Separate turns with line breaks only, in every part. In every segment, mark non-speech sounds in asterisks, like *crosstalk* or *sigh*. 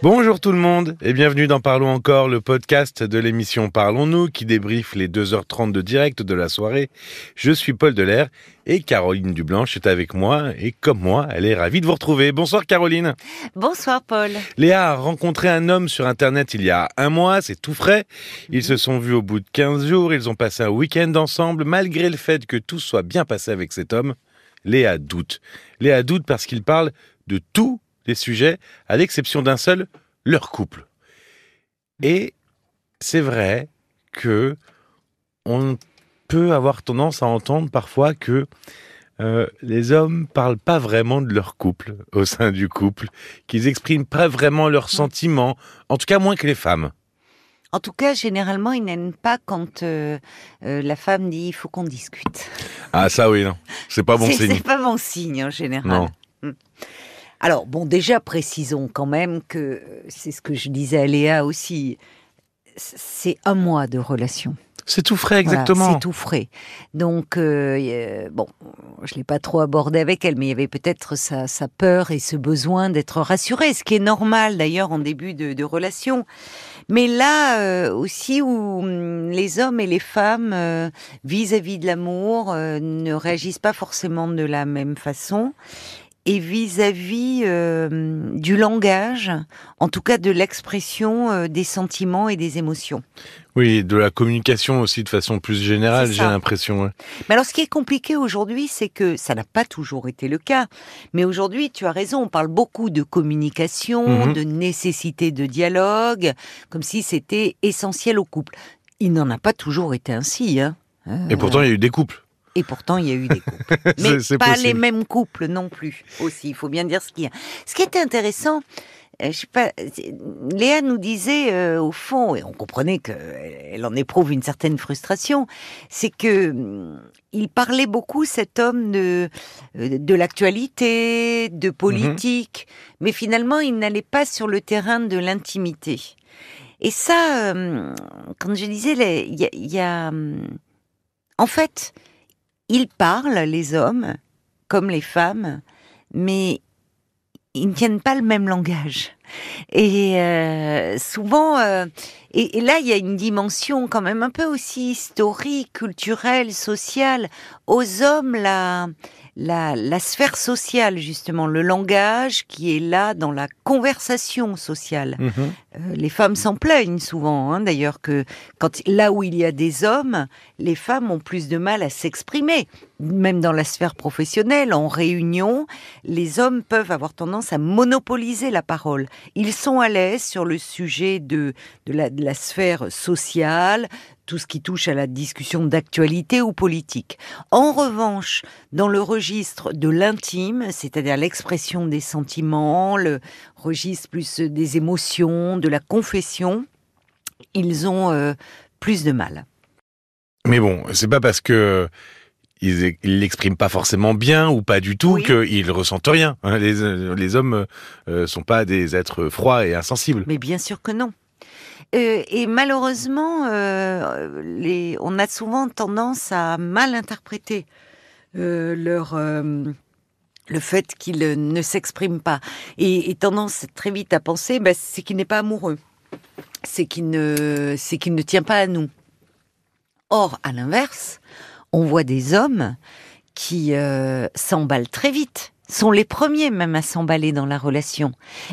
Bonjour tout le monde et bienvenue dans Parlons encore, le podcast de l'émission Parlons-nous qui débriefe les 2h30 de direct de la soirée. Je suis Paul Delair et Caroline Dublanche est avec moi et comme moi, elle est ravie de vous retrouver. Bonsoir Caroline.
Bonsoir Paul.
Léa a rencontré un homme sur internet il y a un mois, c'est tout frais. Ils se sont vus au bout de 15 jours, ils ont passé un week-end ensemble malgré le fait que tout soit bien passé avec cet homme. Léa doute. Léa doute parce qu'il parle de tout les sujets, à l'exception d'un seul, leur couple. Et c'est vrai que on peut avoir tendance à entendre parfois que euh, les hommes parlent pas vraiment de leur couple au sein du couple, qu'ils expriment pas vraiment leurs sentiments, en tout cas moins que les femmes.
En tout cas, généralement, ils n'aiment pas quand euh, euh, la femme dit il faut qu'on discute.
Ah ça oui, non, c'est pas bon signe.
C'est pas bon signe en général. Non. Alors, bon, déjà, précisons quand même que c'est ce que je disais à Léa aussi. C'est un mois de relation.
C'est tout frais, exactement.
c'est tout frais. Donc, euh, bon, je l'ai pas trop abordé avec elle, mais il y avait peut-être sa, peur et ce besoin d'être rassurée, ce qui est normal d'ailleurs en début de, relation. Mais là euh, aussi où hum, les hommes et les femmes euh, vis-à-vis de l'amour ne réagissent pas forcément de la même façon et vis-à-vis euh, du langage, en tout cas de l'expression euh, des sentiments et des émotions.
Oui, de la communication aussi de façon plus générale, j'ai l'impression.
Mais alors ce qui est compliqué aujourd'hui, c'est que ça n'a pas toujours été le cas. Mais aujourd'hui, tu as raison, on parle beaucoup de communication, mhm. de nécessité de dialogue, comme si c'était essentiel au couple. Il n'en a pas toujours été ainsi. Hein.
Et pourtant, il y a eu des couples.
Et pourtant, il y a eu des couples. *laughs* Mais pas les mêmes couples non plus, aussi. Il faut bien dire ce qu'il y a. Ce qui était intéressant, euh, je sais pas, Léa nous disait euh, au fond, et on comprenait qu'elle en éprouve une certaine frustration, c'est que mm, il parlait beaucoup cet homme de euh, de l'actualité, de politique, mhm. mais finalement il n'allait pas sur le terrain de l'intimité. Et ça, quand je disais, il y, y a, en fait, ils parlent, les hommes, comme les femmes, mais ils ne tiennent pas le même langage. Et euh, souvent, euh, et, là, il y a une dimension quand même un peu aussi historique, culturelle, sociale. Aux hommes, la, la, sphère sociale, justement, le langage qui est là dans la conversation sociale. Mhm. Euh, les femmes s'en plaignent souvent, hein, d'ailleurs, que quand là où il y a des hommes, les femmes ont plus de mal à s'exprimer. Même dans la sphère professionnelle, en réunion, les hommes peuvent avoir tendance à monopoliser la parole. Ils sont à l'aise sur le sujet de, de, la, de la sphère sociale, tout ce qui touche à la discussion d'actualité ou politique. En revanche, dans le registre de l'intime, c'est-à-dire l'expression des sentiments, le registre plus des émotions, de la confession, ils ont euh, plus de mal.
Mais bon, c'est pas parce que ils l'expriment pas forcément bien ou pas du tout qu'ils ressentent rien. Hein. Les, les hommes euh, sont pas des êtres froids et insensibles.
Mais bien sûr que non. Euh, et malheureusement, euh, on a souvent tendance à mal interpréter euh, leur le fait qu'ils ne s'expriment pas. Et, tendance très vite à penser, bah, c'est qu'il n'est pas amoureux, c'est qu'il ne, c'est qu'il ne tient pas à nous. Or, à l'inverse, on voit des hommes qui s'emballent très vite sont les premiers même à s'emballer dans la relation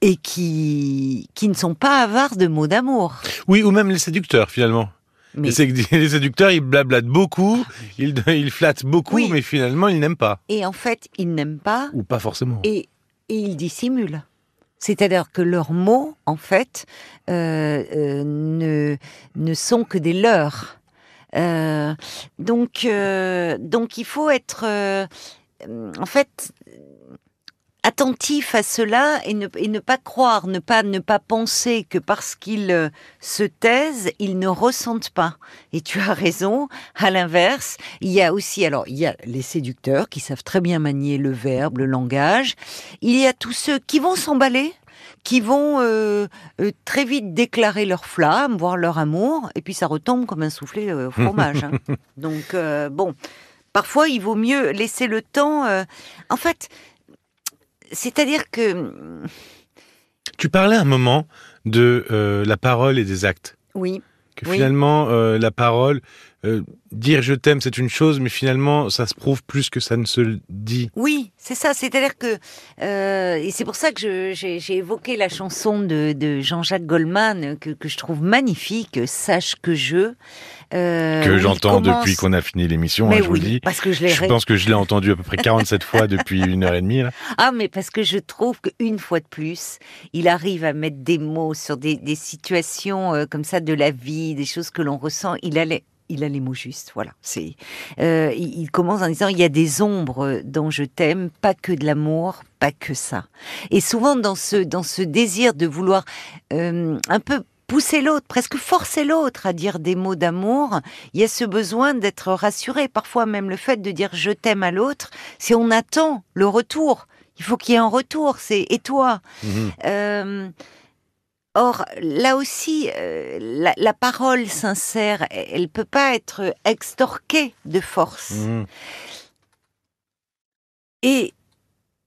et qui qui ne sont pas avares de mots d'amour.
Oui, ou même les séducteurs finalement. Mais... Les *laughs* séducteurs, ils blablatent beaucoup, ils, ils flattent beaucoup, mais finalement, ils n'aiment pas.
Et en fait, ils n'aiment pas.
Ou pas forcément.
Et, et ils dissimulent. C'est-à-dire que leurs mots, en fait, euh, euh, ne, ne sont que des leurs. Euh, donc, donc, il faut être, en fait, attentif à cela et ne, et ne, pas croire, ne pas ne pas penser que parce qu'ils euh, se taisent, ils ne ressentent pas. Et tu as raison. À l'inverse, il y a aussi alors il y a les séducteurs qui savent très bien manier le verbe, le langage. Il y a tous ceux qui vont s'emballer qui vont euh, euh, très vite déclarer leur flamme, voir leur amour, et puis ça retombe comme un soufflé au fromage. Hein. *laughs* Donc bon, parfois il vaut mieux laisser le temps. en fait, c'est-à-dire que
Tu parlais un moment de la parole et des actes.
Oui.
Que finalement, la parole, euh, dire je t'aime, c'est une chose, mais finalement, ça se prouve plus que ça ne se dit.
Oui, c'est ça. C'est-à-dire que, euh, et c'est pour ça que j'ai évoqué la chanson de, Jean-Jacques Goldman, que, je trouve magnifique, Sache que je.
Euh, que j'entends depuis qu'on a fini l'émission, hein, je vous dis.
Parce que je,
je pense que je l'ai entendu à peu près 47 fois depuis une heure et demie. *laughs*
Ah, mais parce que je trouve qu'une fois de plus, il arrive à mettre des mots sur des, des situations comme ça de la vie, des choses que l'on ressent. Il allait il a les mots justes, voilà. C'est, euh, il, commence en disant il y a des ombres dont je t'aime, pas que de l'amour, pas que ça. Et souvent dans ce dans ce désir de vouloir euh, un peu pousser l'autre, presque forcer l'autre à dire des mots d'amour, il y a ce besoin d'être rassuré. Parfois même le fait de dire je t'aime à l'autre, si on attend le retour, il faut qu'il y ait un retour. C'est et toi? Mhm. Euh, Or, là aussi, euh, la, parole sincère, elle ne peut pas être extorquée de force. Mmh. Et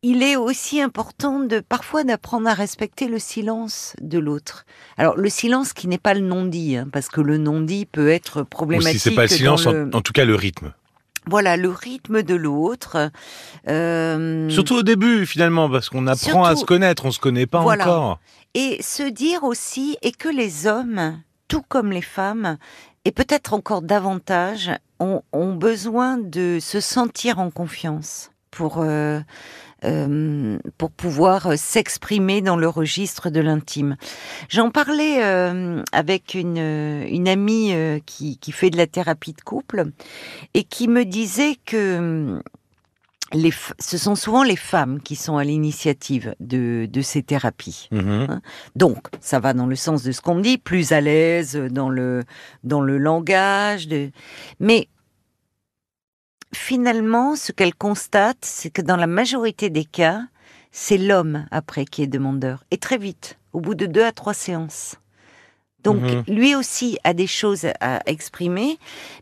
il est aussi important de parfois d'apprendre à respecter le silence de l'autre. Alors le silence qui n'est pas le non-dit, hein, parce que le non-dit peut être problématique.
Ou si c'est pas le silence, en, tout cas le rythme.
Voilà le rythme de l'autre.
Euh, Surtout au début finalement, parce qu'on apprend à se connaître, on se connaît pas encore.
Et se dire aussi, et que les hommes, tout comme les femmes, et peut-être encore davantage, ont, besoin de se sentir en confiance pour, euh, euh, pour pouvoir s'exprimer dans le registre de l'intime. J'en parlais euh, avec une, une amie qui, qui fait de la thérapie de couple et qui me disait que ce sont souvent les femmes qui sont à l'initiative de, ces thérapies. Mhm. Hein. Donc, ça va dans le sens de ce qu'on dit, plus à l'aise dans le, dans le langage. De... Mais finalement, ce qu'elle constate, c'est que dans la majorité des cas, c'est l'homme après qui est demandeur. Et très vite, au bout de deux à trois séances. Donc mhm. lui aussi a des choses à exprimer,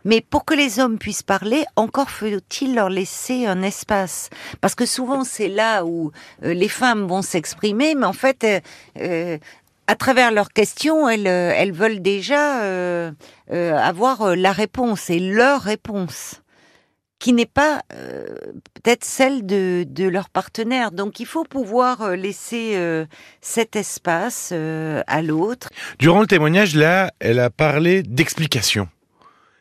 mais pour que les hommes puissent parler, encore faut-il leur laisser un espace. Parce que souvent c'est là où euh, les femmes vont s'exprimer, mais en fait, euh, euh, à travers leurs questions, elles, elles veulent déjà avoir la réponse et leur réponse qui n'est pas euh, peut-être celle de, de, leur partenaire. Donc il faut pouvoir euh, laisser euh, cet espace à l'autre.
Durant le témoignage, là, elle a parlé d'explication.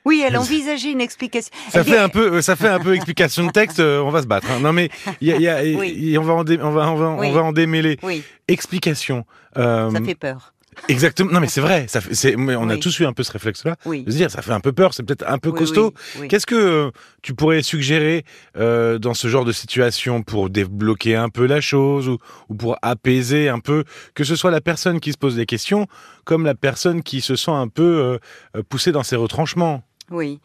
Oui, elle envisageait une explication.
Ça fait un peu, ça fait un peu explication de texte. on va se battre. Hein. Non mais y a, y a, on va en, on va, on va, on va en démêler. Oui. Explication.
ça fait peur.
Exactement. Non, mais c'est vrai. Ça fait, on a tous eu un peu ce réflexe-là. Oui. De se dire, ça fait un peu peur, c'est peut-être un peu costaud. Qu'est-ce que euh, tu pourrais suggérer euh, dans ce genre de situation pour débloquer un peu la chose ou, ou, pour apaiser un peu, que ce soit la personne qui se pose des questions comme la personne qui se sent un peu euh, poussée dans ses retranchements?
Oui,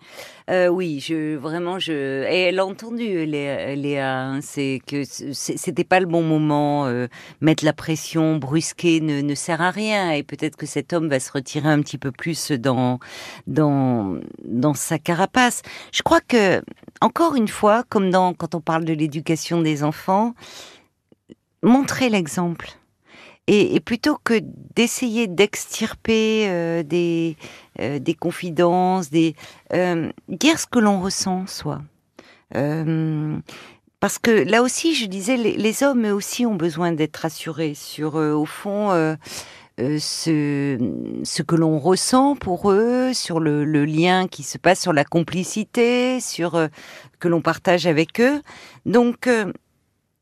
euh, oui, je vraiment je et elle a entendu Léa, hein, c'est que c'était pas le bon moment. Euh, mettre la pression, brusquer ne, ne sert à rien et peut-être que cet homme va se retirer un petit peu plus dans dans dans sa carapace. Je crois que encore une fois, comme dans quand on parle de l'éducation des enfants, montrer l'exemple. Et, plutôt que d'essayer d'extirper euh, des, euh, des confidences, euh, dire ce que l'on ressent, soit. parce que là aussi, je disais, les, hommes eux aussi ont besoin d'être rassurés sur, au fond, ce, que l'on ressent pour eux, sur le, lien qui se passe, sur la complicité, sur que l'on partage avec eux. Donc,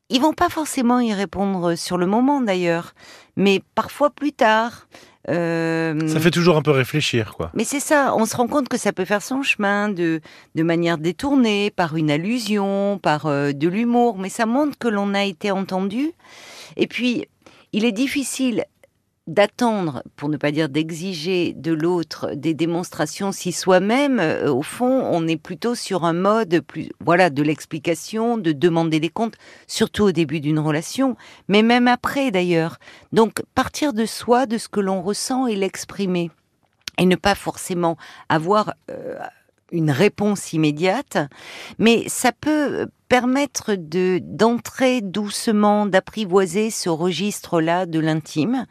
ils vont pas forcément y répondre sur le moment d'ailleurs, mais parfois plus tard.
Euh, ça fait toujours un peu réfléchir, quoi.
Mais c'est ça, on se rend compte que ça peut faire son chemin de, de manière détournée, par une allusion, par euh, de l'humour, mais ça montre que l'on a été entendu. Et puis, il est difficile d'attendre, pour ne pas dire d'exiger de l'autre des démonstrations si soi-même, euh, au fond, on est plutôt sur un mode plus, voilà, de l'explication, de demander des comptes, surtout au début d'une relation, mais même après d'ailleurs. Donc, partir de soi, de ce que l'on ressent et l'exprimer. Et ne pas forcément avoir euh, une réponse immédiate, mais ça peut permettre de d'entrer doucement, d'apprivoiser ce registre-là de l'intime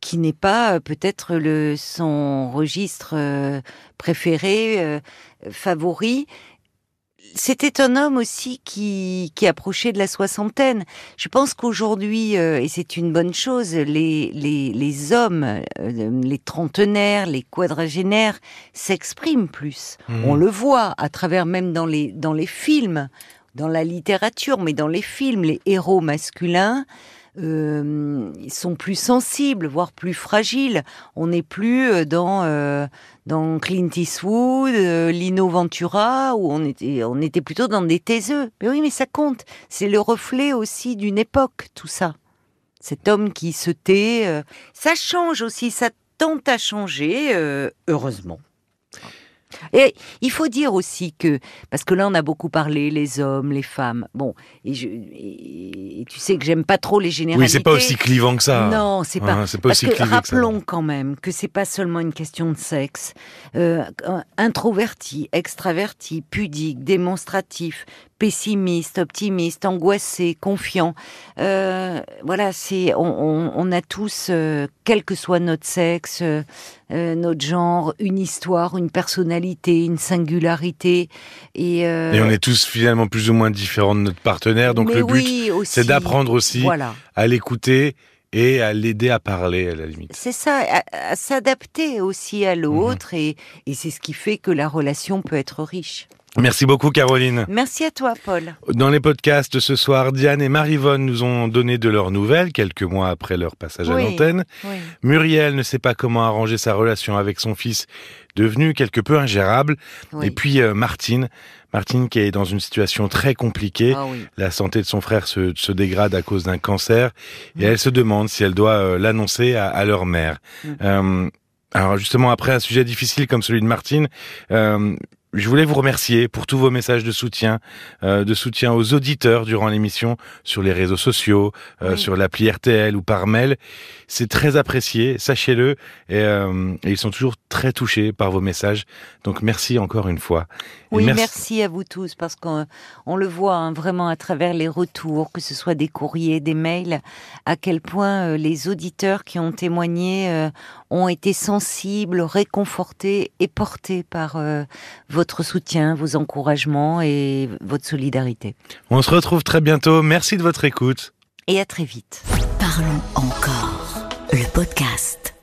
qui n'est pas euh, peut-être le son registre euh, préféré, euh, favori. C'était un homme aussi qui, qui approchait de la soixantaine. Je pense qu'aujourd'hui, et c'est une bonne chose, les, les, les hommes, les trentenaires, les quadragénaires s'expriment plus. Mmh. On le voit à travers même dans les, dans les films, dans la littérature, mais dans les films, les héros masculins euh, sont plus sensibles, voire plus fragiles. On n'est plus euh, dans euh, dans Clint Eastwood, Lino Ventura, où on était on était plutôt dans des taiseux. Mais oui, mais ça compte. C'est le reflet aussi d'une époque, tout ça. Cet homme qui se tait, ça change aussi, ça tente à changer, heureusement. Et il faut dire aussi que, parce que là on a beaucoup parlé, les hommes, les femmes, bon, et, je, et, tu sais que j'aime pas trop les généralités.
Oui, c'est pas aussi clivant que ça.
Non, c'est pas. c'est pas aussi que, rappelons quand même que c'est pas seulement une question de sexe. Euh, introverti, extraverti, pudique, démonstratif, pessimiste, optimiste, angoissé, confiant. Euh, voilà, c'est on, on, a tous, euh, quel que soit notre sexe, euh, notre genre, une histoire, une personnalité, une singularité. Et,
et, on est tous finalement plus ou moins différents de notre partenaire. Donc le but, c'est d'apprendre aussi à l'écouter et à l'aider à parler à la limite.
C'est ça, à, s'adapter aussi à l'autre et, et c'est ce qui fait que la relation peut être riche.
Merci beaucoup Caroline.
Merci à toi Paul.
Dans les podcasts ce soir, Diane et Marivonne nous ont donné de leurs nouvelles quelques mois après leur passage à l'antenne. Muriel ne sait pas comment arranger sa relation avec son fils devenu quelque peu ingérable. Et puis euh, Martine, Martine qui est dans une situation très compliquée. Ah La santé de son frère se, dégrade à cause d'un cancer et elle se demande si elle doit euh, l'annoncer à, leur mère. Mm. Euh, alors justement, après un sujet difficile comme celui de Martine, je voulais vous remercier pour tous vos messages de soutien, euh, de soutien aux auditeurs durant l'émission sur les réseaux sociaux, euh, sur l'appli RTL ou par mail. C'est très apprécié, sachez-le, euh, et, ils sont toujours très touchés par vos messages. Donc merci encore une fois.
oui, merci. à vous tous parce qu'on on le voit hein, vraiment à travers les retours, que ce soit des courriers, des mails, à quel point les auditeurs qui ont témoigné ont été sensibles, réconfortés et portés par votre soutien, vos encouragements et votre solidarité.
On se retrouve très bientôt. Merci de votre écoute.
Et à très vite.
Parlons encore. Le podcast.